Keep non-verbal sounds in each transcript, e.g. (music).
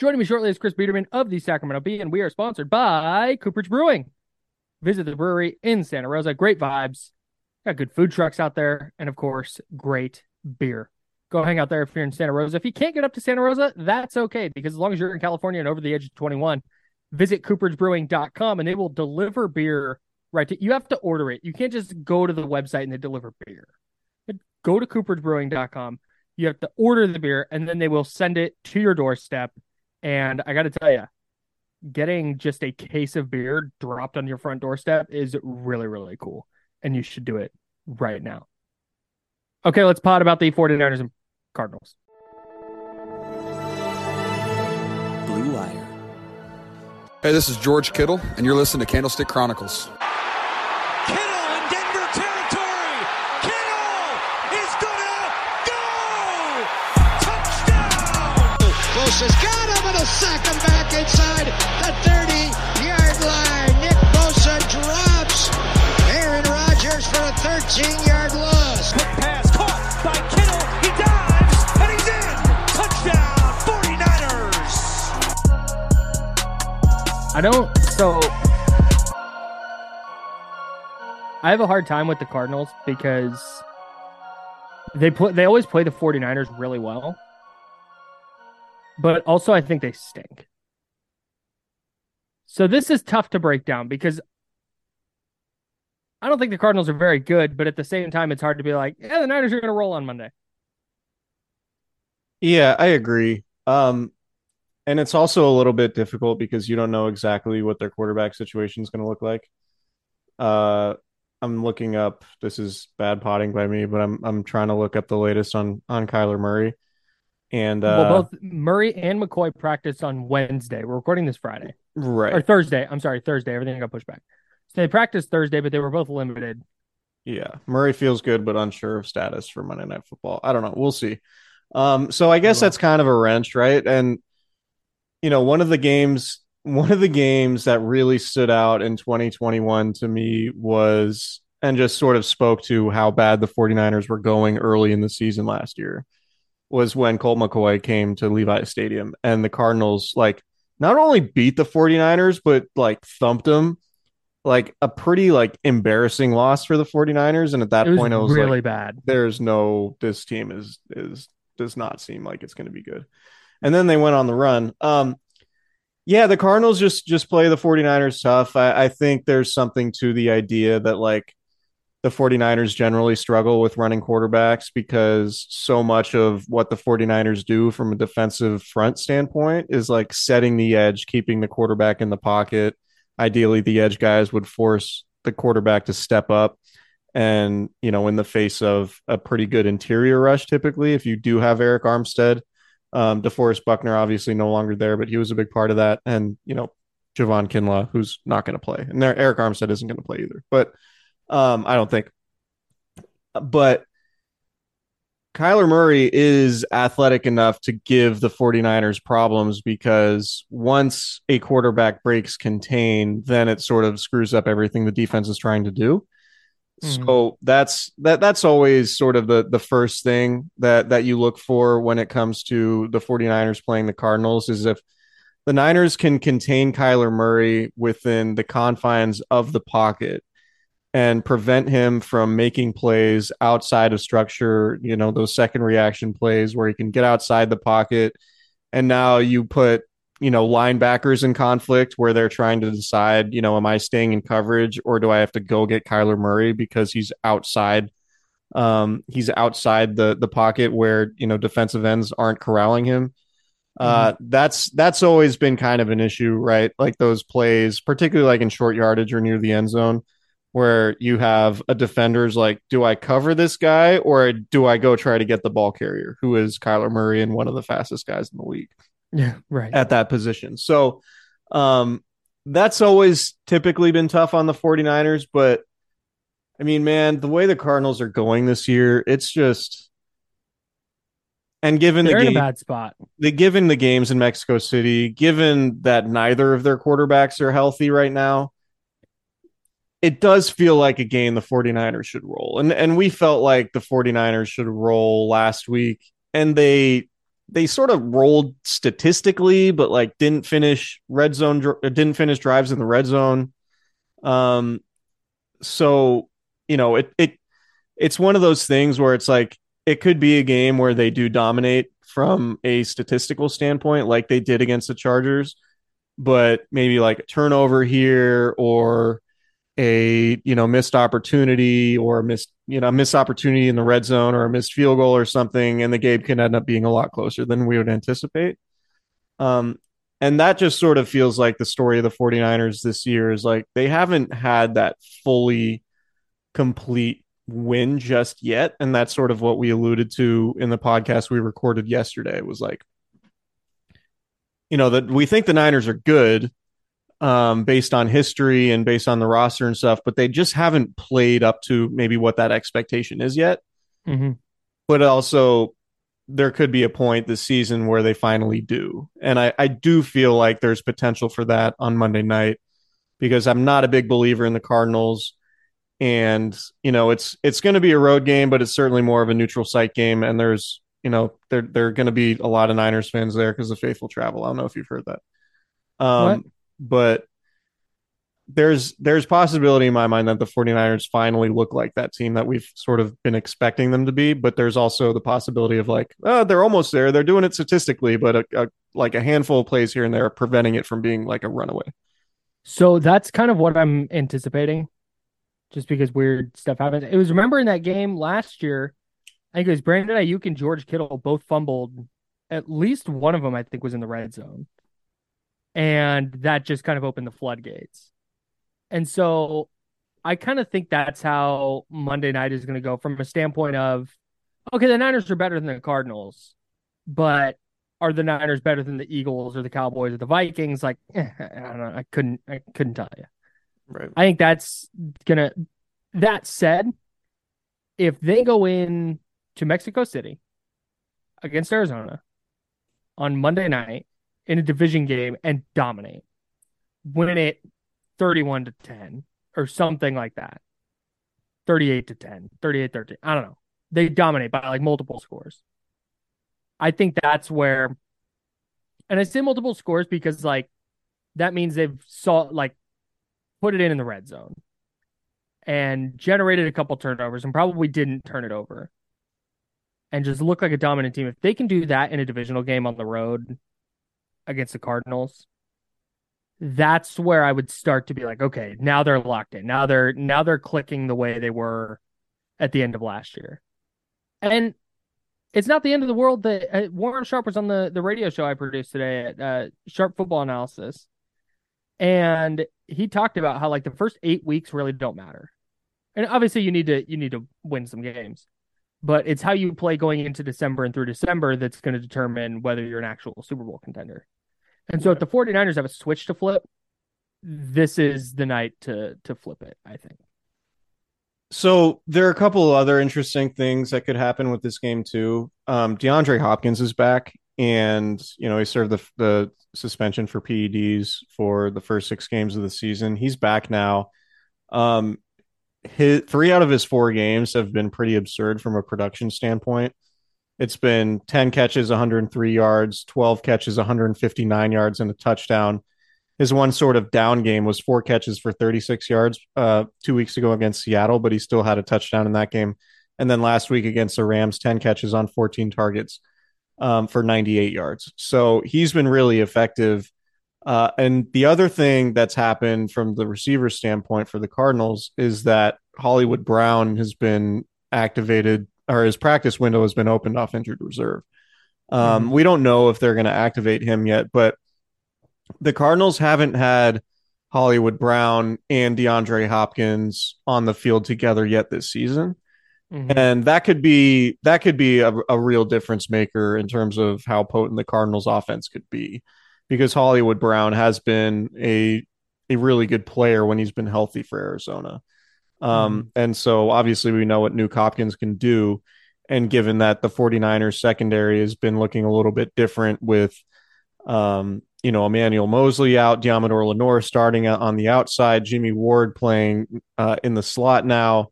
Joining me shortly is Chris Biderman of the Sacramento Bee, and we are sponsored by Cooperage Brewing. Visit the brewery in Santa Rosa. Great vibes. Got good food trucks out there, and of course, great beer. Go hang out there if you're in Santa Rosa. If you can't get up to Santa Rosa, that's okay, because as long as you're in California and over the age of 21, visit cooperagebrewing.com and they will deliver beer right to you have to order it. You can't just go to the website and they deliver beer. Go to cooperagebrewing.com. You have to order the beer and then they will send it to your doorstep. And I got to tell you, getting just a case of beer dropped on your front doorstep is really, really cool. And you should do it right now. Okay, let's pod about the 49ers and Cardinals. Blue Wire. Hey, this is George Kittle, and you're listening to Candlestick Chronicles. Him sack him back inside the 30 yard line. Nick Bosa drops Aaron Rodgers for a 13 yard loss. Quick pass caught by Kittle. He dives and he's in. Touchdown 49ers. I don't so I have a hard time with the Cardinals because they play they always play the 49ers really well. But also I think they stink. So this is tough to break down because I don't think the Cardinals are very good, but at the same time it's hard to be like, yeah, the Niners are going to roll on Monday. Yeah, I agree. Um, and it's also a little bit difficult because you don't know exactly what their quarterback situation is going to look like. Uh, I'm looking up. This is bad potting by me, but I'm I'm trying to look up the latest on on Kyler Murray. And uh, well, both Murray and McCoy practiced on Wednesday. We're recording this Friday right, or Thursday. I'm sorry, Thursday. Everything got pushed back. So they practiced Thursday, but they were both limited. Yeah, Murray feels good, but unsure of status for Monday Night Football. I don't know. We'll see. Um, so I guess that's kind of a wrench, right? And you know, one of the games, one of the games that really stood out in 2021 to me was, and just sort of spoke to how bad the 49ers were going early in the season last year, was when Colt McCoy came to Levi Stadium and the Cardinals like not only beat the 49ers, but like thumped them like a pretty like embarrassing loss for the 49ers and at that It point I was really like bad. there's no this team is is does not seem like it's going to be good. And then they went on the run. Um yeah, the Cardinals just just play the 49ers tough. I, I think there's something to the idea that like the 49ers generally struggle with running quarterbacks because so much of what the 49ers do from a defensive front standpoint is like setting the edge, keeping the quarterback in the pocket. Ideally, the edge guys would force the quarterback to step up. And, you know, in the face of a pretty good interior rush, typically, if you do have Arik Armstead, um, DeForest Buckner, obviously no longer there, but he was a big part of that. And, you know, Javon Kinlaw, who's not going to play. And there, Arik Armstead isn't going to play either. But um, I don't think. But Kyler Murray is athletic enough to give the 49ers problems because once a quarterback breaks contain, then it sort of screws up everything the defense is trying to do. Mhm. So that's that that's always sort of the the first thing that that you look for when it comes to the 49ers playing the Cardinals is if the Niners can contain Kyler Murray within the confines of the pocket and prevent him from making plays outside of structure, you know, those second reaction plays where he can get outside the pocket. And now you put, you know, linebackers in conflict where they're trying to decide, you know, am I staying in coverage or do I have to go get Kyler Murray because he's outside um he's outside the the pocket where, you know, defensive ends aren't corralling him. Uh, that's that's always been kind of an issue, right? Like those plays, particularly like in short yardage or near the end zone, where you have a defender's like, do I cover this guy or do I go try to get the ball carrier, who is Kyler Murray and one of the fastest guys in the league Yeah, right. at that position. So um, that's always typically been tough on the 49ers. But I mean, man, the way the Cardinals are going this year, it's just. And given They're the in game, a bad spot. the given the games in Mexico City, given that neither of their quarterbacks are healthy right now, it does feel like a game the 49ers should roll. And and we felt like the 49ers should roll last week and they they sort of rolled statistically but like didn't finish red zone dr- didn't finish drives in the red zone. Um so, you know, it it it's one of those things where it's like it could be a game where they do dominate from a statistical standpoint, like they did against the Chargers, but maybe like a turnover here or a you know missed opportunity or a missed you know missed opportunity in the red zone or a missed field goal or something, and the game can end up being a lot closer than we would anticipate. Um, and that just sort of feels like the story of the 49ers this year is like they haven't had that fully complete win just yet and that's sort of what we alluded to in the podcast we recorded yesterday it was like you know that we think the niners are good um, based on history and based on the roster and stuff but they just haven't played up to maybe what that expectation is yet hmm but also there could be a point this season where they finally do. And I, I do feel like there's potential for that on Monday night because I'm not a big believer in the Cardinals. And, you know, it's it's gonna be a road game, but it's certainly more of a neutral site game. And there's, you know, there there are gonna be a lot of Niners fans there because of faithful travel. I don't know if you've heard that. Um What? But there's there's possibility in my mind that the 49ers finally look like that team that we've sort of been expecting them to be but there's also the possibility of like oh they're almost there they're doing it statistically but a, a, like a handful of plays here and there preventing it from being like a runaway So that's kind of what I'm anticipating, just because weird stuff happens. It was remember in that game last year, I think it was Brandon Aiyuk and George Kittle both fumbled. At least one of them, I think, was in the red zone, and that just kind of opened the floodgates. And so, I kind of think that's how Monday night is going to go from a standpoint of, okay, the Niners are better than the Cardinals, but are the Niners better than the Eagles or the Cowboys or the Vikings? Like, eh, (laughs) I don't know. I couldn't. I couldn't tell you. right I think that's gonna. That said, if they go in to Mexico City against Arizona on Monday night in a division game and dominate, win it thirty-one to ten or something like that, thirty-eight to 10, 38-13. I don't know. They dominate by like multiple scores. I think that's where, and I say multiple scores because like that means they've saw like put it in in the red zone and generated a couple turnovers and probably didn't turn it over and just look like a dominant team. If they can do that in a divisional game on the road against the Cardinals, that's where I would start to be like, okay, now they're locked in. Now they're now they're clicking the way they were at the end of last year. And it's not the end of the world that uh, Warren Sharp was on the the radio show I produced today at uh, Sharp Football Analysis, and he talked about how like the first eight weeks really don't matter, and obviously you need to you need to win some games, but it's how you play going into December and through December that's going to determine whether you're an actual Super Bowl contender. And so if the 49ers have a switch to flip, this is the night to to flip it, I think. So there are a couple of other interesting things that could happen with this game too. Um, DeAndre Hopkins is back, and you know he served the the suspension for PEDs for the first six games of the season. He's back now. Um, his three out of his four games have been pretty absurd from a production standpoint. It's been 10 catches, 103 yards, 12 catches, 159 yards, and a touchdown. His one sort of down game was four catches for 36 yards uh, two weeks ago against Seattle, but he still had a touchdown in that game. And then last week against the Rams, 10 catches on 14 targets um, for 98 yards. So he's been really effective. Uh, and the other thing that's happened from the receiver standpoint for the Cardinals is that Hollywood Brown has been activated or his practice window has been opened off injured reserve. Um, mm-hmm. We don't know if they're going to activate him yet, but the Cardinals haven't had Hollywood Brown and DeAndre Hopkins on the field together yet this season. Mm-hmm. And that could be that could be a, a real difference maker in terms of how potent the Cardinals offense could be because Hollywood Brown has been a a really good player when he's been healthy for Arizona. Um, mm-hmm. and so obviously we know what Nuk Hopkins can do. And given that the 49ers secondary has been looking a little bit different with um, you know, Emmanuel Moseley out, Deommodore Lenoir starting on the outside, Jimmy Ward playing uh, in the slot now.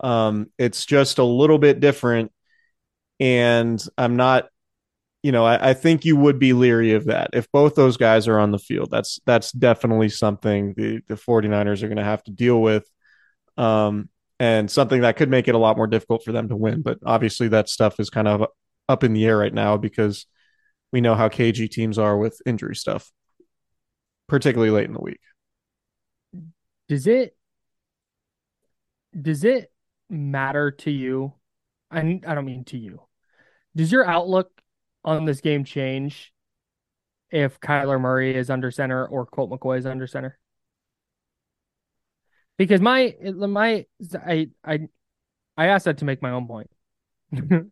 Um, it's just a little bit different. And I'm not, you know, I, I, think you would be leery of that. If both those guys are on the field, that's that's definitely something the, the 49ers are going to have to deal with. Um, and something that could make it a lot more difficult for them to win. But obviously that stuff is kind of up in the air right now because we know how cagey teams are with injury stuff, particularly late in the week. Does it does it matter to you? I I don't mean to you. Does your outlook on this game change if Kyler Murray is under center or Colt McCoy is under center? Because my my I I I asked that to make my own point. (laughs)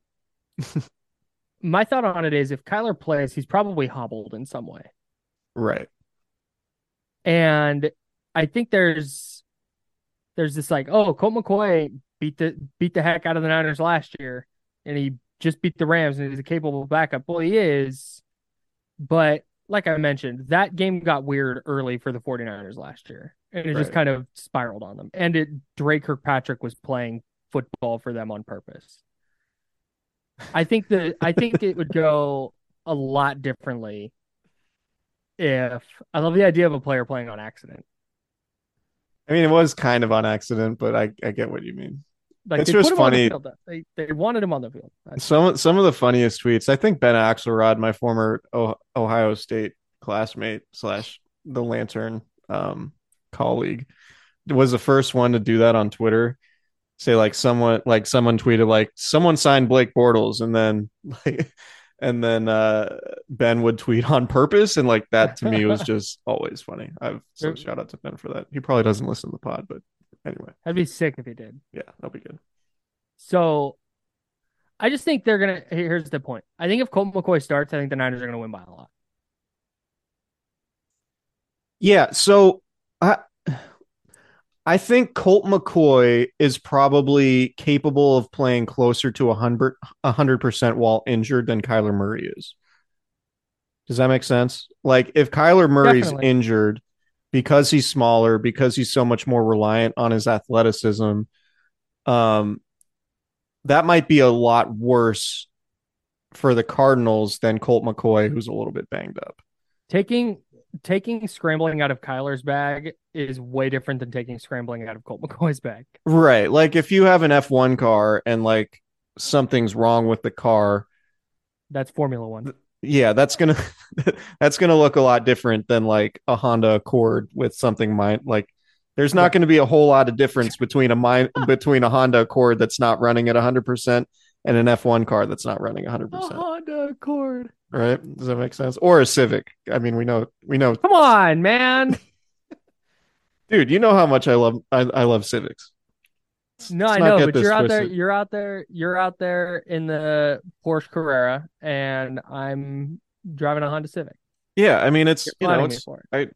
my thought on it is if Kyler plays, he's probably hobbled in some way. Right. And I think there's there's this like, oh, Colt McCoy beat the beat the heck out of the Niners last year, and he just beat the Rams and he's a capable backup. Well, he is, but like I mentioned, that game got weird early for the 49ers last year. And it right. just kind of spiraled on them. And it Dre Kirkpatrick was playing football for them on purpose. I think that I think it would go a lot differently if I love the idea of a player playing on accident. I mean, it was kind of on accident, but I, I get what you mean. Like it's just funny. The they they wanted him on the field. Some some of the funniest tweets. I think Ben Axelrod, my former Ohio State classmate slash the Lantern um, colleague, was the first one to do that on Twitter say like someone like someone tweeted like someone signed Blake Bortles and then like (laughs) and then uh Ben would tweet on purpose and like that to me was (laughs) just always funny. I've so shout out to Ben for that. He probably doesn't listen to the pod, but anyway. That'd be sick if he did. Yeah, that'd be good. So I just think they're gonna here's the point. I think if Colt McCoy starts, I think the Niners are gonna win by a lot. Yeah, so I I think Colt McCoy is probably capable of playing closer to 100 percent while injured than Kyler Murray is. Does that make sense? Like if Kyler Murray's Definitely. injured because he's smaller, because he's so much more reliant on his athleticism, um, that might be a lot worse for the Cardinals than Colt McCoy, who's a little bit banged up. Taking taking scrambling out of Kyler's bag is way different than taking scrambling out of Colt McCoy's bag. Right. Like if you have an F1 car and like something's wrong with the car, that's Formula 1. Yeah, that's to (laughs) that's to look a lot different than like a Honda Accord with something mind like there's not going to be a whole lot of difference between a mind between a Honda Accord that's not running at 100% and an F1 car that's not running 100%. A Honda Accord right? Does that make sense? Or a Civic. I mean, we know we know. Come on, man. (laughs) Dude, you know how much I love I, I love Civics. No, Let's I know, but you're out twisted. there. You're out there. You're out there in the Porsche Carrera, and I'm driving a Honda Civic. Yeah, I mean it's you know it's it. I,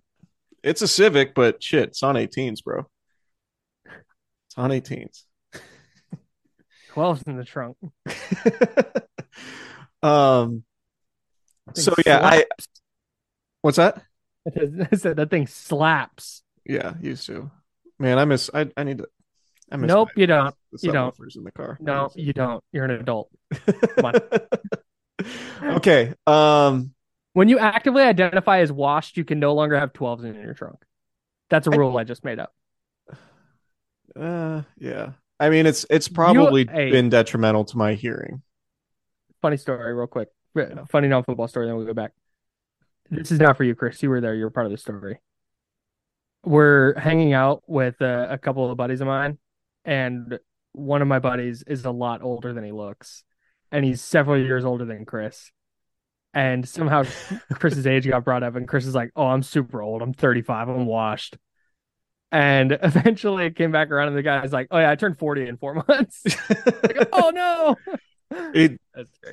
it's a Civic, but shit, it's on 18s, bro. It's on 18s. 12's (laughs) in the trunk. (laughs) um, so yeah, slaps. I. What's that? (laughs) I said that thing slaps. Yeah, used to. Man, I miss. I I need to. I Nope, you don't. You don't. in the car. No, you don't. You're an adult. (laughs) okay. Um. When you actively identify as washed, you can no longer have 12s in your trunk. That's a rule I just made up. Uh. Yeah. I mean, it's it's probably hey. been detrimental to my hearing. Funny story, real quick. Funny non football story, then we'll go back. This is not for you, Chris. You were there. You're part of the story. We're hanging out with uh, a couple of buddies of mine, and one of my buddies is a lot older than he looks, and he's several years older than Chris. And somehow (laughs) Chris's age got brought up, and Chris is like, "Oh, I'm super old. I'm 35. I'm washed." And (laughs) eventually, it came back around, and the guy's like, "Oh yeah, I turned 40 in four (laughs) months." Like, oh no! It,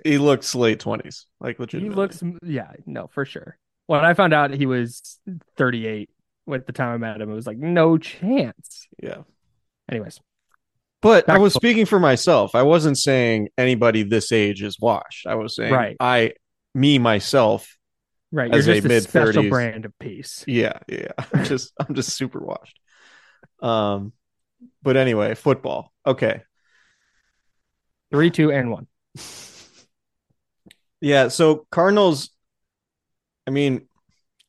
he looks late twenties, like legit. He looks, yeah, no, for sure. When I found out he was 38 at the time I met him, it was like no chance. yeah. Anyways, But I was speaking for myself. I wasn't saying anybody this age is washed. I was saying Right. I, me myself. right, As you're a just a, special mid-thirties. brand of peace. Yeah, yeah. (laughs) I'm just I'm just super washed. Um, but anyway, football. Okay. Three, two, and one. (laughs) Yeah. So Cardinals. I mean,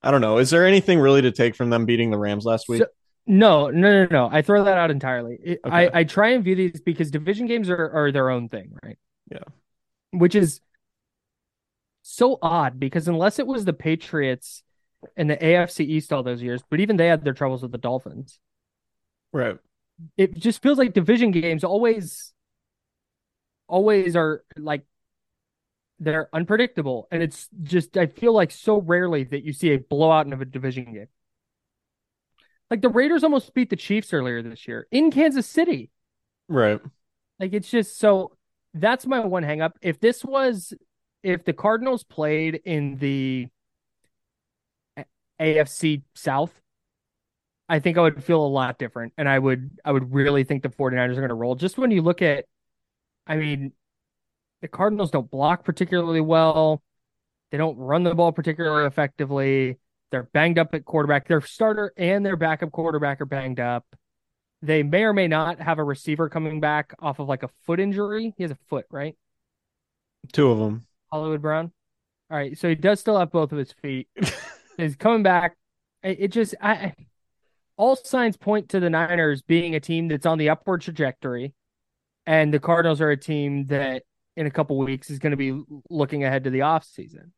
I don't know. Is there anything really to take from them beating the Rams last week? So- No, no, no, no. I throw that out entirely. It, Okay. I, I try and view these because division games are, are their own thing, right? Yeah. Which is so odd because unless it was the Patriots and the AFC East all those years, but even they had their troubles with the Dolphins. right. it just feels like division games always always are like they're unpredictable and it's just i feel like so rarely that you see a blowout in a division game like the raiders almost beat the chiefs earlier this year in kansas city Right. like it's just so that's my one hang up if this was if the cardinals played in the afc south I think I would feel a lot different. And I would I would really think the 49ers are going to roll. Just when you look at I mean, the Cardinals don't block particularly well. They don't run the ball particularly effectively. They're banged up at quarterback. Their starter and their backup quarterback are banged up. They may or may not have a receiver coming back off of like a foot injury. He has a foot, right? Two of them. Hollywood Brown. All right, so he does still have both of his feet. (laughs) He's coming back. It just I I- all signs point to the Niners being a team that's on the upward trajectory, and the Cardinals are a team that in a couple weeks is going to be looking ahead to the offseason.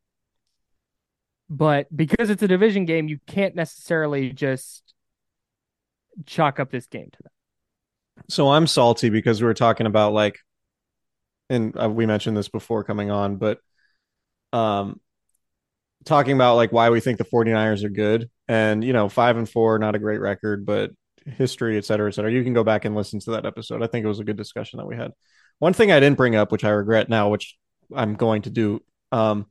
But because it's a division game, you can't necessarily just chalk up this game to them. So I'm salty because we were talking about like, and uh, we mentioned this before coming on, but um, talking about like why we think the 49ers are good. And, you know, five and four, not a great record, but history, et cetera, et cetera. You can go back and listen to that episode. I think it was a good discussion that we had. One thing I didn't bring up, which I regret now, which I'm going to do. Um,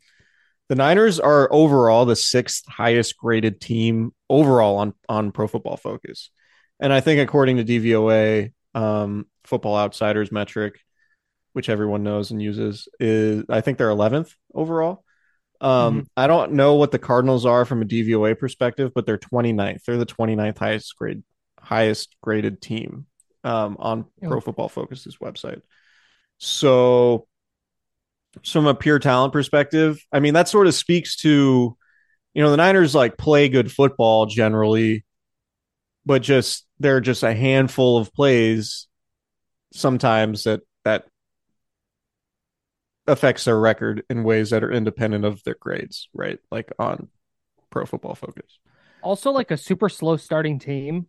the Niners are overall the sixth highest graded team overall on on Pro Football Focus. And I think according to DVOA, um, Football Outsiders metric, which everyone knows and uses, is I think they're 11th overall. Um, I don't know what the Cardinals are from a DVOA perspective, but they're 29th. They're the 29th highest grade, highest graded team um, on Pro. Football Focus's website. So, from a pure talent perspective, I mean that sort of speaks to, you know, the Niners like play good football generally, but just there are just a handful of plays sometimes that that affects their record in ways that are independent of their grades, right? Like on Pro Football Focus. Also, like a super slow starting team.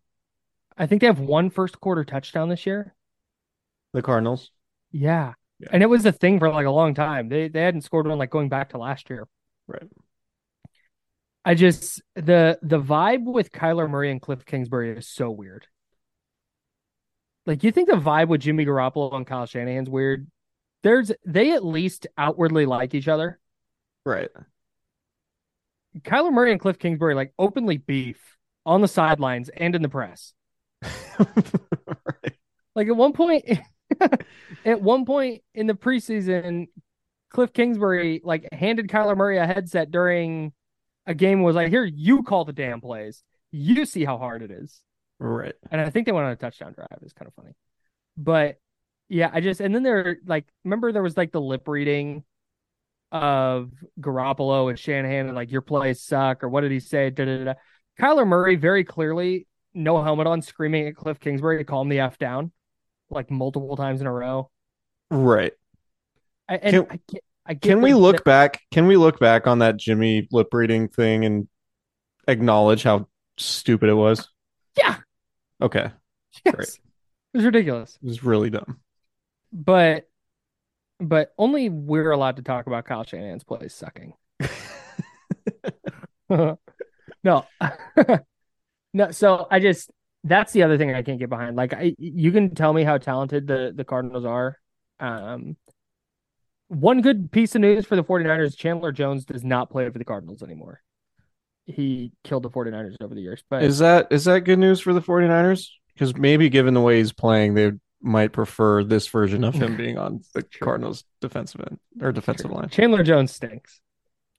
I think they have one first quarter touchdown this year. The Cardinals. Yeah. Yeah. And it was a thing for like a long time. They they hadn't scored one like going back to last year. Right. I just the the vibe with Kyler Murray and Cliff Kingsbury is so weird. Like you think the vibe with Jimmy Garoppolo and Kyle Shanahan's weird. There's they at least outwardly like each other. Right. Kyler Murray and Cliff Kingsbury like openly beef on the sidelines and in the press. (laughs) right. Like at one point, (laughs) at one point in the preseason, Cliff Kingsbury like handed Kyler Murray a headset during a game. Was like, "Here, you call the damn plays. You see how hard it is." Right. And I think they went on a touchdown drive. It's kind of funny. But yeah, I just and then there like remember there was like the lip reading of Garoppolo and Shanahan and like your plays suck or what did he say? Da, da, da. Kyler Murray very clearly no helmet on, screaming at Cliff Kingsbury to calm the f down, like multiple times in a row. Right. I, and Can- I get, I get Can we look the- back? Can we look back on that Jimmy lip reading thing and acknowledge how stupid it was? Yeah. Okay. Yes. Great. It was ridiculous. It was really dumb. But but only we're allowed to talk about Kyle Shanahan's plays sucking. (laughs) (laughs) no. (laughs) no, so I just that's the other thing I can't get behind. Like I you can tell me how talented the the Cardinals are. Um one good piece of news for the 49ers, Chandler Jones does not play for the Cardinals anymore. He killed the 49ers over the years. But Is that is that good news for the 49ers? Because maybe given the way he's playing, they might prefer this version of him (laughs) being on the True. Cardinals defensive end or defensive line. Chandler Jones stinks,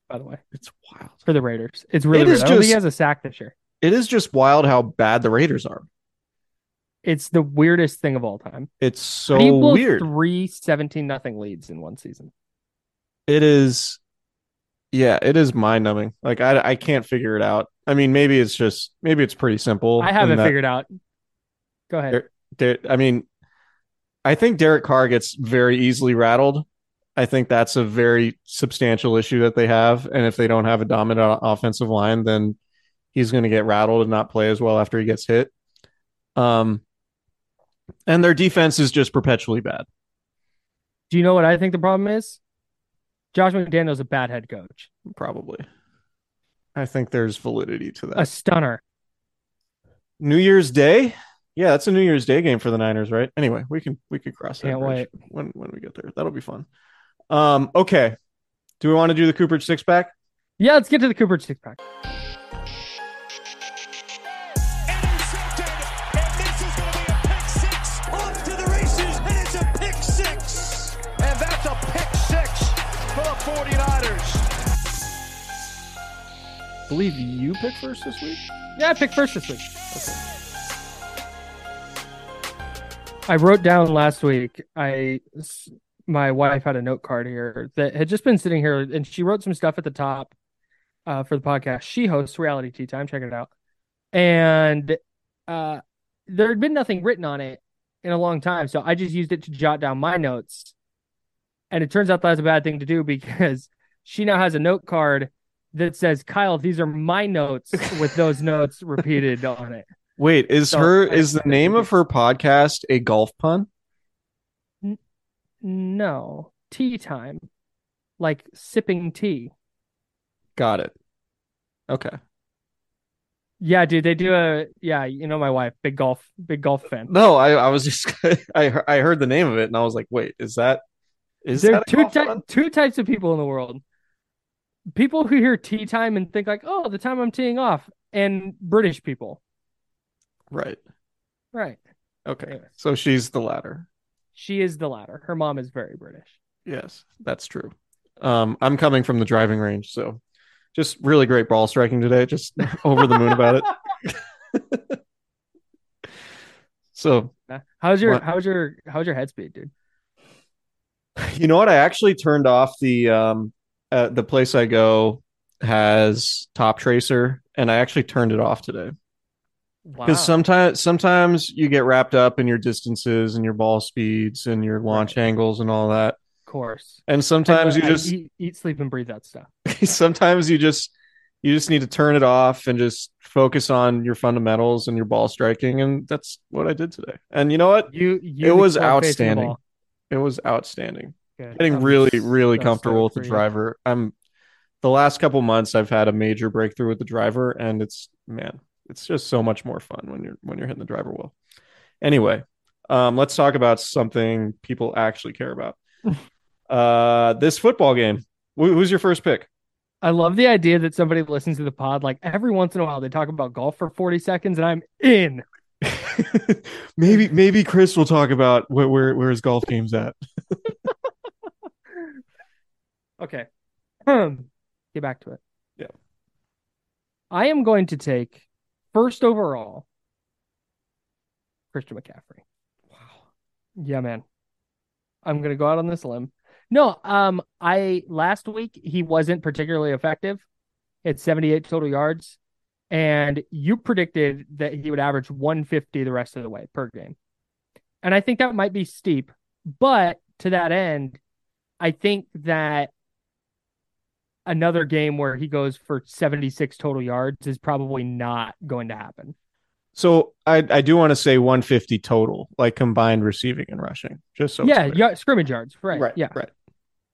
by the way, It's wild. for the Raiders. It's really It weird. Think he has a sack this year. It is just wild how bad the Raiders are. It's the weirdest thing of all time. It's so How do you blow weird. Three 17 nothing leads in one season. It is, yeah, it is mind numbing. Like I, I can't figure it out. I mean, maybe it's just maybe it's pretty simple. I haven't that figured out. Go ahead. There- I mean, I think Derek Carr gets very easily rattled. I think that's a very substantial issue that they have, and if they don't have a dominant offensive line, then he's going to get rattled and not play as well after he gets hit. Um, and their defense is just perpetually bad. Do you know what I think the problem is? Josh McDaniel's a bad head coach. Probably. I think there's validity to that. A stunner. New Year's Day. Yeah, that's a New Year's Day game for the Niners, right? Anyway, we can we could cross that Can't bridge when when we get there. That'll be fun. Um, okay. Do we want to do the Cooper six pack? Yeah, let's get to the Cooper six pack. Believe you picked first this week. Yeah, I picked first this week. I wrote down last week. I my wife had a note card here that had just been sitting here, and she wrote some stuff at the top uh, for the podcast. She hosts Reality Tea Time. Check it out. And uh, there had been nothing written on it in a long time, so I just used it to jot down my notes. And it turns out that's a bad thing to do (laughs) because she now has a note card that says, "Kyle, these are my notes with those (laughs) notes repeated on it." Wait, is So, her is the name of her podcast a golf pun? No, tea time, like sipping tea. Got it. Okay. Yeah, dude, they do a yeah. You know my wife, big golf, big golf fan. No, I I was just (laughs) I heard- I heard the name of it and I was like, wait, is that is there that two ty- two types of people in the world. People who hear tea time and think like, "Oh, the time I'm teeing off," and British people. Right. Right. Okay. Anyway. So she's the latter. She is the latter. Her mom is very British. Yes, that's true. Um, I'm coming from the driving range, so just really great ball striking today. Just (laughs) over the moon about it. (laughs) so, How's your What? how's your how's your head speed, dude? you know what? I actually turned off the um, uh, the place I go has top tracer, and I actually turned it off today Wow. because sometimes sometimes you get wrapped up in your distances and your ball speeds and your launch angles and all that, of course. and sometimes I- you I just eat, eat, sleep, and breathe that stuff. (laughs) sometimes you just you just need to turn it off and just focus on your fundamentals and your ball striking and that's what I did today. And you know what? You, you It was keep on facing the outstanding. It was outstanding. Good. Getting I'm really really comfortable with the driver. I'm the last couple months I've had a major breakthrough with the driver and it's man, it's just so much more fun when you're when you're hitting the driver well. Anyway, um let's talk about something people actually care about. (laughs) uh this football game. Wh- Who's your first pick? I love the idea that somebody listens to the pod. Like every once in a while, they talk about golf for 40 seconds, and I'm in. (laughs) (laughs) maybe maybe Chris will talk about where where, where his golf game's at. Okay. (clears throat) Get back to it. Yeah. I am going to take first overall Christian McCaffrey. Wow. Yeah, man. I'm gonna go out on this limb. No, um, I last week he wasn't particularly effective. He had 78 total yards, and you predicted that he would average 150 the rest of the way per game. And I think that might be steep, but to that end, I think that another game where he goes for 76 total yards is probably not going to happen. So I I do want to say 150 total, like combined receiving and rushing. Just so yeah, scrimmage yards, right? right, yeah. right.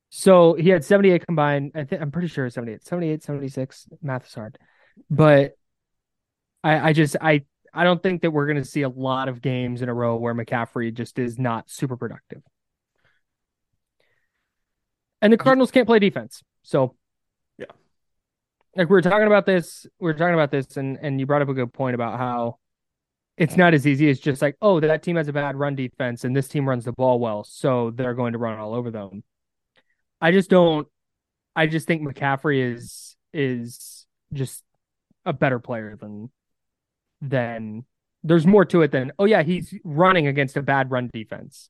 So he had 78 combined. I think I'm pretty sure it's 78, 78, 76. Math is hard, but I, I just, I, I don't think that we're going to see a lot of games in a row where McCaffrey just is not super productive. And the Cardinals can't play defense. So. Like we were talking about this, we were talking about this, and and you brought up a good point about how it's not as easy as just like, oh, that team has a bad run defense and this team runs the ball well, so they're going to run all over them. I just don't. I just think McCaffrey is is just a better player than than. There's more to it than oh yeah he's running against a bad run defense.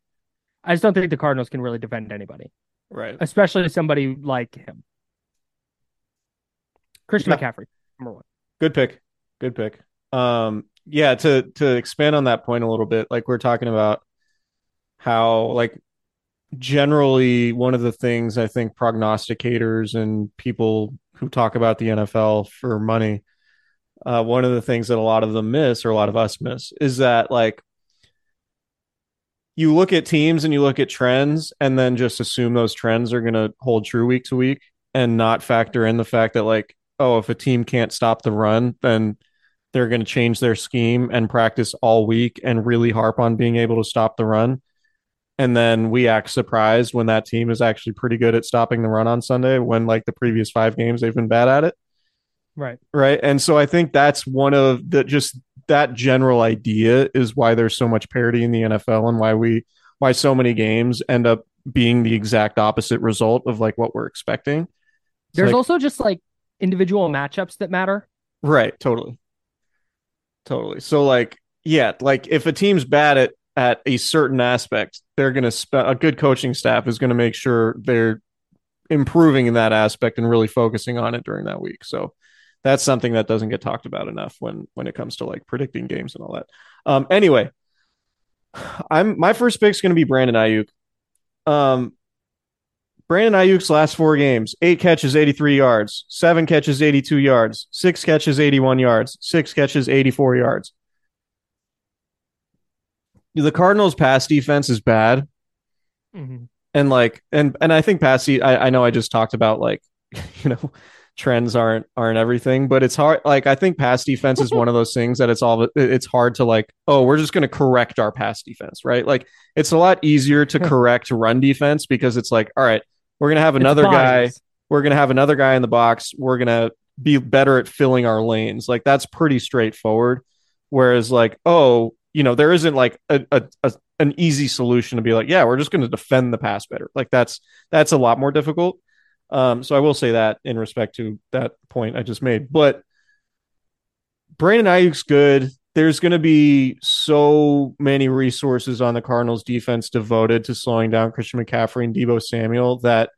I just don't think the Cardinals can really defend anybody, Right. especially somebody like him. Christian Yeah. McCaffrey, number one. Good pick. Good pick. Um, yeah, to to expand on that point a little bit, like we're talking about how like generally one of the things I think prognosticators and people who talk about the NFL for money, uh, one of the things that a lot of them miss or a lot of us miss is that like you look at teams and you look at trends and then just assume those trends are going to hold true week to week and not factor in the fact that like oh if a team can't stop the run then they're going to change their scheme and practice all week and really harp on being able to stop the run. And then we act surprised when that team is actually pretty good at stopping the run on Sunday when like the previous 5 games they've been bad at it. Right. right? And so i think that's one of the just that general idea is why there's so much parity in the nfl and why we why so many games end up being the exact opposite result of like what we're expecting. It's There's like- also just like individual matchups that matter. right totally totally so like yeah like if a team's bad at at a certain aspect they're going to spend a good coaching staff is going to make sure they're improving in that aspect and really focusing on it during that week so that's something that doesn't get talked about enough when when it comes to like predicting games and all that. Um, anyway, I'm my first pick is going to be Brandon Aiyuk. Um, Brandon Aiyuk's last four games: eight catches, 83 yards; seven catches, 82 yards; six catches, 81 yards; six catches, 84 yards. The Cardinals' pass defense is bad Mm-hmm. and like and and I think Passy I, I know I just talked about like (laughs) you know trends aren't aren't everything but it's hard like I think pass defense is one of those things that it's all it's hard to like oh we're just going to correct our pass defense right like it's a lot easier to (laughs) correct run defense because it's like all right we're going to have another guy we're going to have another guy in the box. We're going to be better at filling our lanes. Like that's pretty straightforward. Whereas like oh you know there isn't like a, a, a an easy solution to be like yeah we're just going to defend the pass better. Like that's that's a lot more difficult. Um so i will say that in respect to that point i just made. But brandon aiyuk's good there's going to be so many resources on the cardinals defense devoted to slowing down christian mccaffrey and deebo samuel that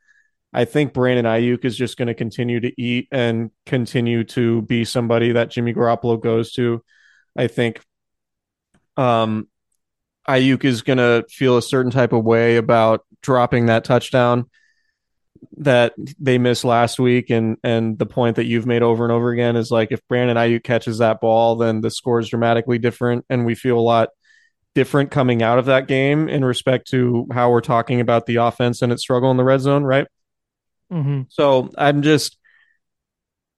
I think Brandon Aiyuk is just going to continue to eat and continue to be somebody that Jimmy Garoppolo goes to. I think um, Aiyuk is going to feel a certain type of way about dropping that touchdown that they missed last week. And and the point that you've made over and over again is like if Brandon Aiyuk catches that ball, then the score is dramatically different, and we feel a lot different coming out of that game in respect to how we're talking about the offense and its struggle in the red zone, right? Mm-hmm. So I'm just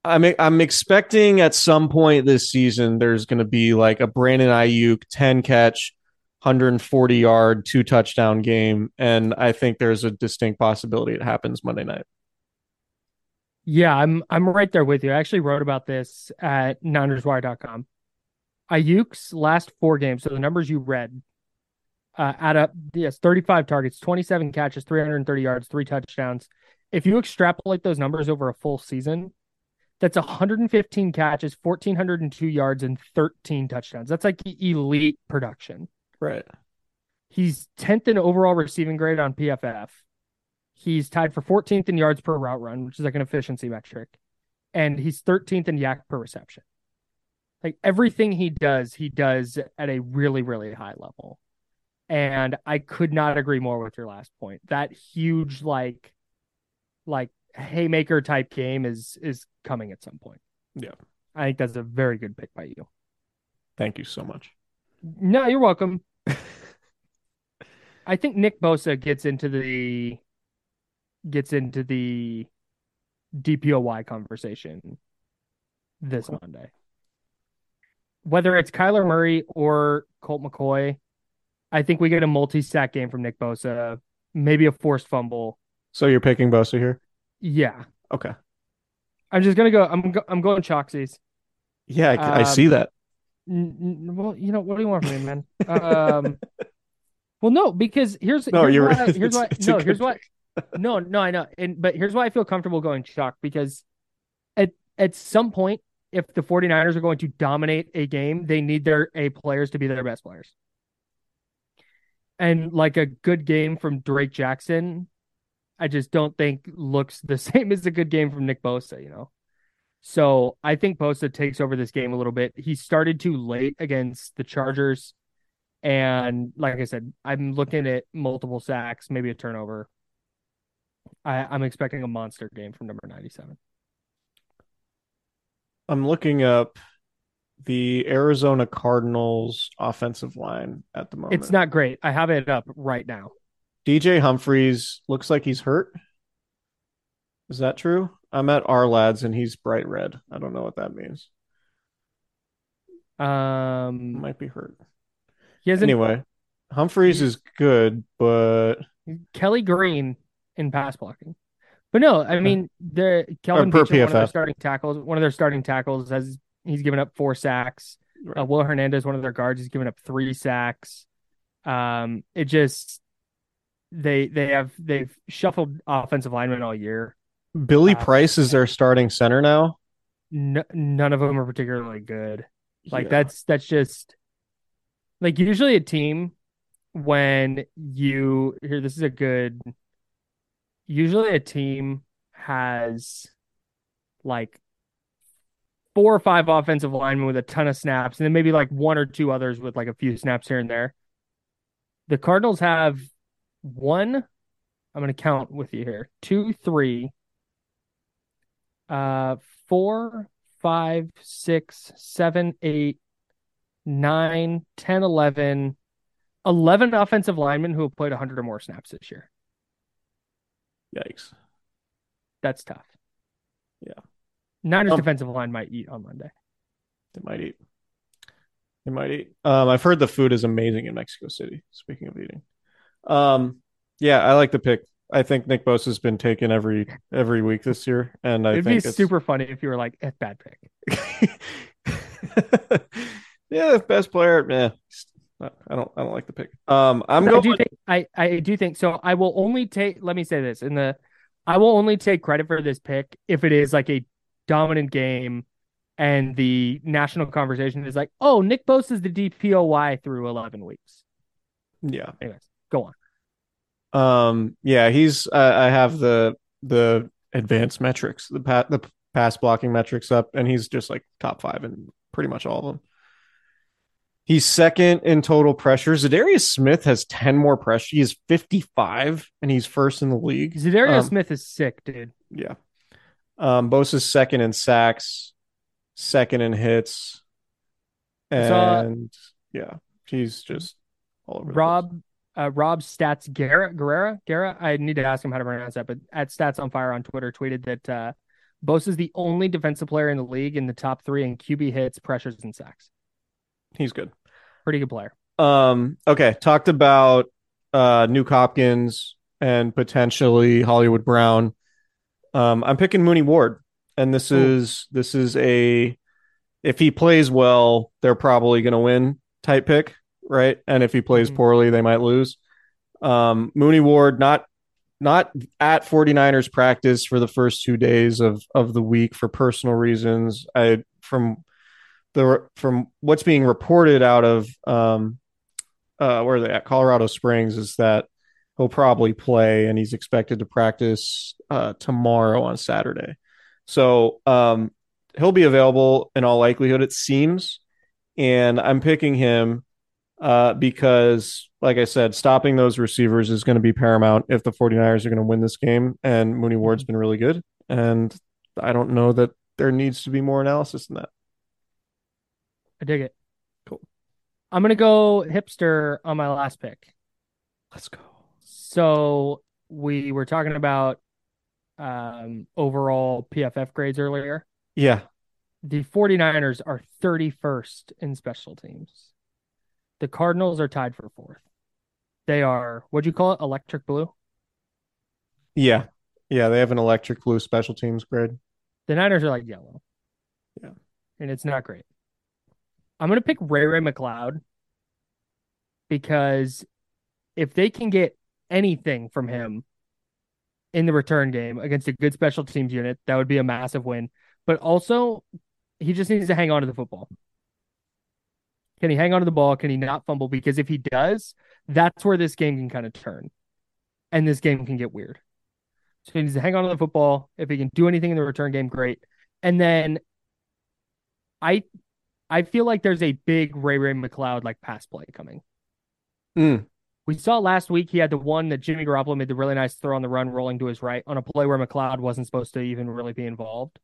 I'm I'm expecting at some point this season there's going to be like a Brandon Aiyuk 10 catch 140 yard two touchdown game and I think there's a distinct possibility it happens Monday night. Yeah, I'm I'm right there with you. I actually wrote about this at NinersWire.com. Aiyuk's last four games, so the numbers you read, uh, add up. Yes, 35 targets, 27 catches, 330 yards, three touchdowns. If you extrapolate those numbers over a full season, that's 115 catches, 1402 yards, and 13 touchdowns. That's like elite production. Right. He's 10th in overall receiving grade on PFF. He's tied for 14th in yards per route run, which is like an efficiency metric. And he's 13th in YAC per reception. Like everything he does, he does at a really, really high level. And I could not agree more with your last point. That huge, like, like haymaker type game is is coming at some point. Yeah. I think that's a very good pick by you. Thank you so much. No, you're welcome. (laughs) I think Nick Bosa gets into the gets into the DPOY conversation this Monday. Whether it's Kyler Murray or Colt McCoy, I think we get a multi-sack game from Nick Bosa, maybe a forced fumble. So you're picking Bosa here? Yeah, Okay. I'm just gonna go. I'm go, I'm going Chalksies. Yeah, I, I Um, see that. Well, you know what do you want from me, man? Um, (laughs) well, no, because here's No, here's you're why, right. here's why It's- it's no here's why no no I know and but here's why I feel comfortable going chalk because at at some point if the 49ers are going to dominate a game they need their A players to be their best players and like a good game from Drake Jackson I just don't think looks the (laughs) same as a good game from Nick Bosa you know so I think Bosa takes over this game a little bit. He started too late against the Chargers. And like I said, I'm looking at multiple sacks, maybe a turnover. I, I'm expecting a monster game from number 97. I'm looking up the Arizona Cardinals offensive line at the moment. It's not great. I have it up right now. DJ Humphries looks like he's hurt. Is that true? I'm at Ourlads and he's bright red. I don't know what that means. Um, might be hurt. he hasn't Anyway, Humphries is good, but Kelly Green in pass blocking. But no, I mean the Kelvin per Beachum, one of their starting tackles, one of their starting tackles has he's given up four sacks. Uh, Will Hernandez, one of their guards, has given up three sacks. Um, it just they they have they've shuffled offensive linemen all year. Billy Uh, Price is their starting center now. No, none of them are particularly good. Like Yeah. that's that's just like usually a team when you here this is a good usually a team has like four or five offensive linemen with a ton of snaps and then maybe like one or two others with like a few snaps here and there. The Cardinals have one I'm going to count with you here. Two, three, uh, four, five, six, seven, eight, nine, 10, 11, 11 offensive linemen who have played 100 or more snaps this year. Yikes. That's tough. Yeah. Niners Um, defensive line might eat on Monday. They might eat. They might eat. Um, I've heard the food is amazing in Mexico City. Speaking of eating, um, yeah, I like the pick. I think Nick Bosa has been taken every every week this year, and I It'd be think it's super funny if you were like, eh, bad pick. (laughs) yeah, best player. Yeah, I don't. I don't like the pick. Um, I'm I going. do think I, I do think so. I will only take let me say this in the I will only take credit for this pick if it is like a dominant game and the national conversation is like, oh, Nick Bosa is the DPOY through eleven weeks. yeah. Anyways, go on. Um, yeah, he's. I I have the the advanced metrics, the pat the pass blocking metrics up, and he's just like top five in pretty much all of them. He's second in total pressure. Za'Darius Smith has ten more pressure. He is fifty five, and he's first in the league. Za'Darius Um, Smith is sick, dude. Yeah. Um, Bosa's second in sacks, second in hits, and yeah, he's just all over. Rob uh, Rob Stats Guerra Guerrera Guerra. I need to ask him how to pronounce that, but at Stats on Fire on Twitter tweeted that uh Bosa is the only defensive player in the league in the top three in QB hits, pressures, and sacks. he's good. Pretty good player. Um, okay, talked about uh Nuk Hopkins and potentially Hollywood Brown. Um, I'm picking Mooney Ward, and this Ooh. is this is a if he plays well, they're probably gonna win type pick, right? And if he plays Mhm. poorly, they might lose. Um, Mooney Ward not not at 49ers practice for the first two days of of the week for personal reasons. I from the from what's being reported out of um uh, where are they at Colorado Springs is that he'll probably play and he's expected to practice uh, tomorrow on Saturday. So um, he'll be available in all likelihood, it seems. And I'm picking him uh, because, like I said, stopping those receivers is going to be paramount if the 49ers are going to win this game. And Mooney Ward's been really good. And I don't know that there needs to be more analysis than that. I dig it. Cool. I'm gonna go hipster on my last pick. Let's go. So we were talking about um, overall PFF grades earlier. Yeah. The 49ers are 31st in special teams. The Cardinals are tied for fourth. They are, what'd you call it? Electric blue? Yeah. Yeah. They have an electric blue special teams grid. The Niners are like yellow. Yeah. And it's not great. I'm going to pick Ray Ray McCloud because if they can get anything from him in the return game against a good special teams unit, that would be a massive win. But also, he just needs to hang on to the football. Can he hang on to the ball? Can he not fumble? Because if he does, that's where this game can kind of turn and this game can get weird. So he needs to hang on to the football. If he can do anything in the return game, great. And then I I feel like there's a big Ray Ray McCloud like pass play coming. Mm. We saw last week he had the one that Jimmy Garoppolo made the really nice throw on the run, rolling to his right on a play where McCloud wasn't supposed to even really be involved.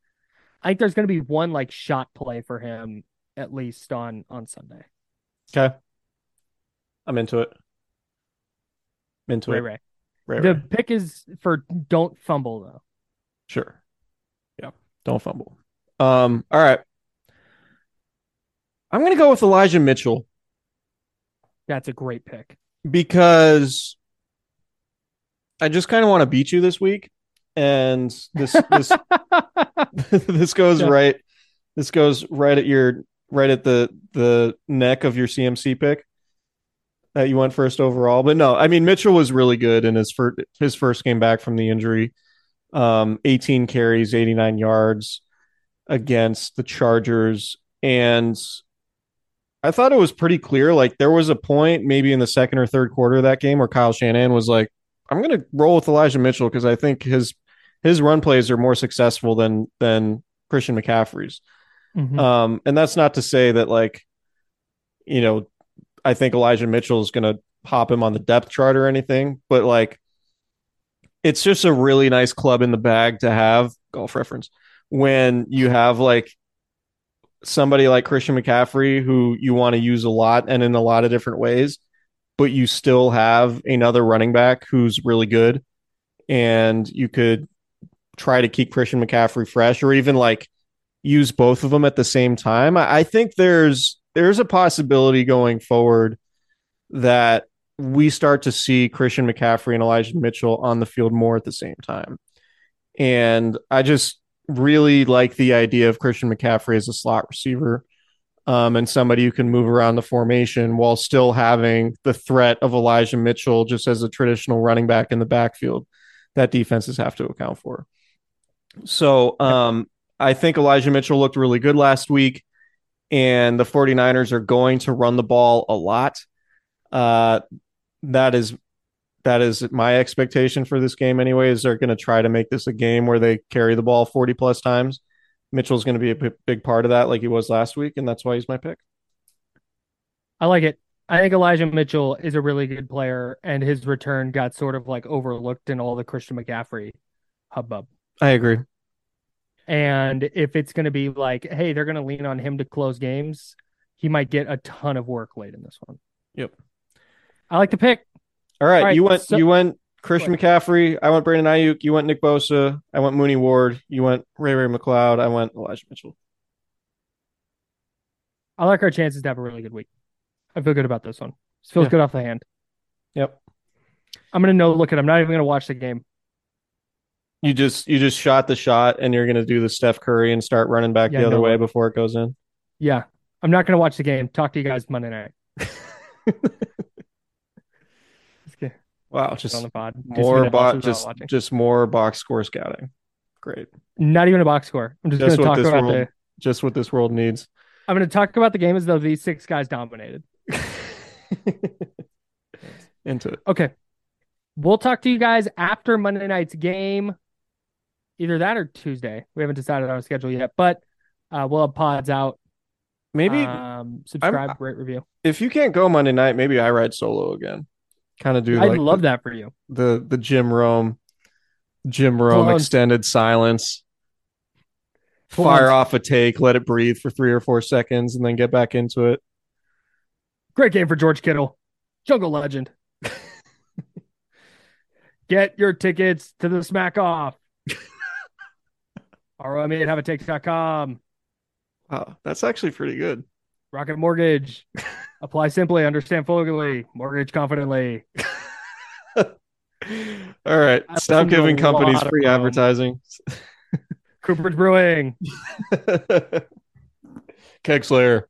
I think there's going to be one like shot play for him at least on on Sunday. Okay. I'm into it. I'm into Ray it. Ray. Ray The Ray. pick is for don't fumble though. Sure. Yeah. Don't fumble. Um, all right. I'm gonna go with Elijah Mitchell That's a great pick. because I just kind of want to beat you this week. And this this (laughs) (laughs) this goes Yeah. right this goes right at your right at the the neck of your CMC pick that you went first overall. But no, I mean Mitchell was really good in his first his first game back from the injury. Um 18 carries, 89 yards against the Chargers and I thought it was pretty clear like there was a point maybe in the second or third quarter of that game where Kyle Shanahan was like I'm going to roll with Elijah Mitchell because I think his his run plays are more successful than than Christian McCaffrey's. Mhm. Um, and that's not to say that like, you know, I think Elijah Mitchell is going to pop him on the depth chart or anything, but like, it's just a really nice club in the bag to have golf reference when you have like somebody like Christian McCaffrey who you want to use a lot and in a lot of different ways, but you still have another running back who's really good and you could try to keep Christian McCaffrey fresh or even like use both of them at the same time. I, think there's there's a possibility going forward that we start to see Christian McCaffrey and Elijah Mitchell on the field more at the same time. And I just really like the idea of Christian McCaffrey as a slot receiver um, and somebody who can move around the formation while still having the threat of Elijah Mitchell just as a traditional running back in the backfield that defenses have to account for. So um, I think Elijah Mitchell looked really good last week, and the 49ers are going to run the ball a lot. Uh, that is that is my expectation for this game anyways they're going to try to make this a game where they carry the ball 40 plus times mitchell's going to be a p- big part of that like he was last week and that's why he's my pick I like it. I think Elijah Mitchell is a really good player, and his return got sort of like overlooked in all the Christian McCaffrey hubbub. i agree And if it's going to be like, hey, they're going to lean on him to close games, he might get a ton of work late in this one. Yep. I like the pick. all right, All right, you went so- you went christian mccaffrey i went brandon aiyuk you went nick bosa i went mooney ward you went ray ray mccloud i went elijah mitchell I like our chances to have a really good week. I feel good about this one. This feels Yeah. good off the hand. yep I'm going to no look at. I'm not even going to watch the game. You just you just shot the shot and you're going to do the steph curry and start running back Yeah, the other no way way. before it goes in Yeah, I'm not going to watch the game. Talk to you guys Monday night. (laughs) Just wow on just the pod. More box just just more box score scouting great not even a box score. I'm just Just going to talk about world- the. just what this world needs I'm going to talk about the game as though these six guys dominated. (laughs) Into it. Okay. We'll talk to you guys after Monday night's game. Either that or Tuesday. We haven't decided on a schedule yet, but uh, we'll have pods out. Maybe um, subscribe, rate, review. if you can't go Monday night, maybe I ride solo again. Kind of do I'd like love the, that for you. the the Jim Rome, Jim Rome extended silence. Fire off a take, let it breathe for three or four seconds, and then get back into it. Great game for George Kittle, Jungle Legend. (laughs) Get your tickets to the Smack Off. ROM8 have a Wow, that's actually pretty good. Rocket Mortgage. (laughs) Apply simply, understand fully, mortgage confidently. (laughs) All right, I stop giving companies free advertising. (laughs) Cooper's Brewing. Keg Slayer.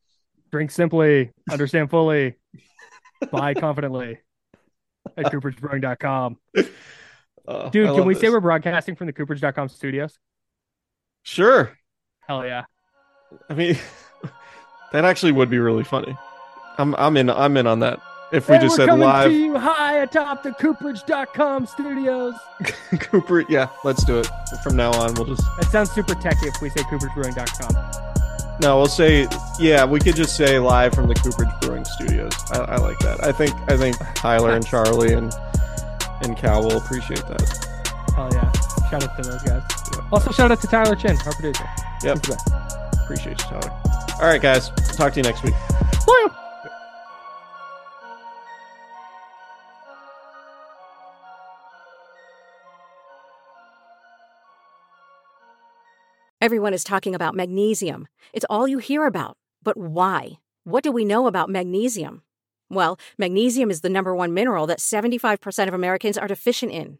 Drink simply, understand fully, buy confidently at cooperagebrewing.com. Oh, Dude, can we say we're broadcasting from the cooperage.com studios? Sure? Hell yeah. I mean, (laughs) that actually would be really funny. I'm I'm in I'm in on that. If we And just said live to you high atop the cooperage.com studios. (laughs) Cooper, yeah, let's do it. From now on, we'll just That sounds super techy if we say cooperage.com. no, we'll say yeah. We could just say live from the Cooperage Brewing Studios. I, I like that. I think I think Tyler and Charlie and and Cal will appreciate that. Hell yeah. Shout out to those guys. Also, shout out to Tyler Chin, our producer. Yep, He's the best. appreciate you, Tyler. All right, guys, talk to you next week. Woo! Everyone is talking about magnesium. It's all you hear about. But why? What do we know about magnesium? Well, magnesium is the number one mineral that 75% of Americans are deficient in.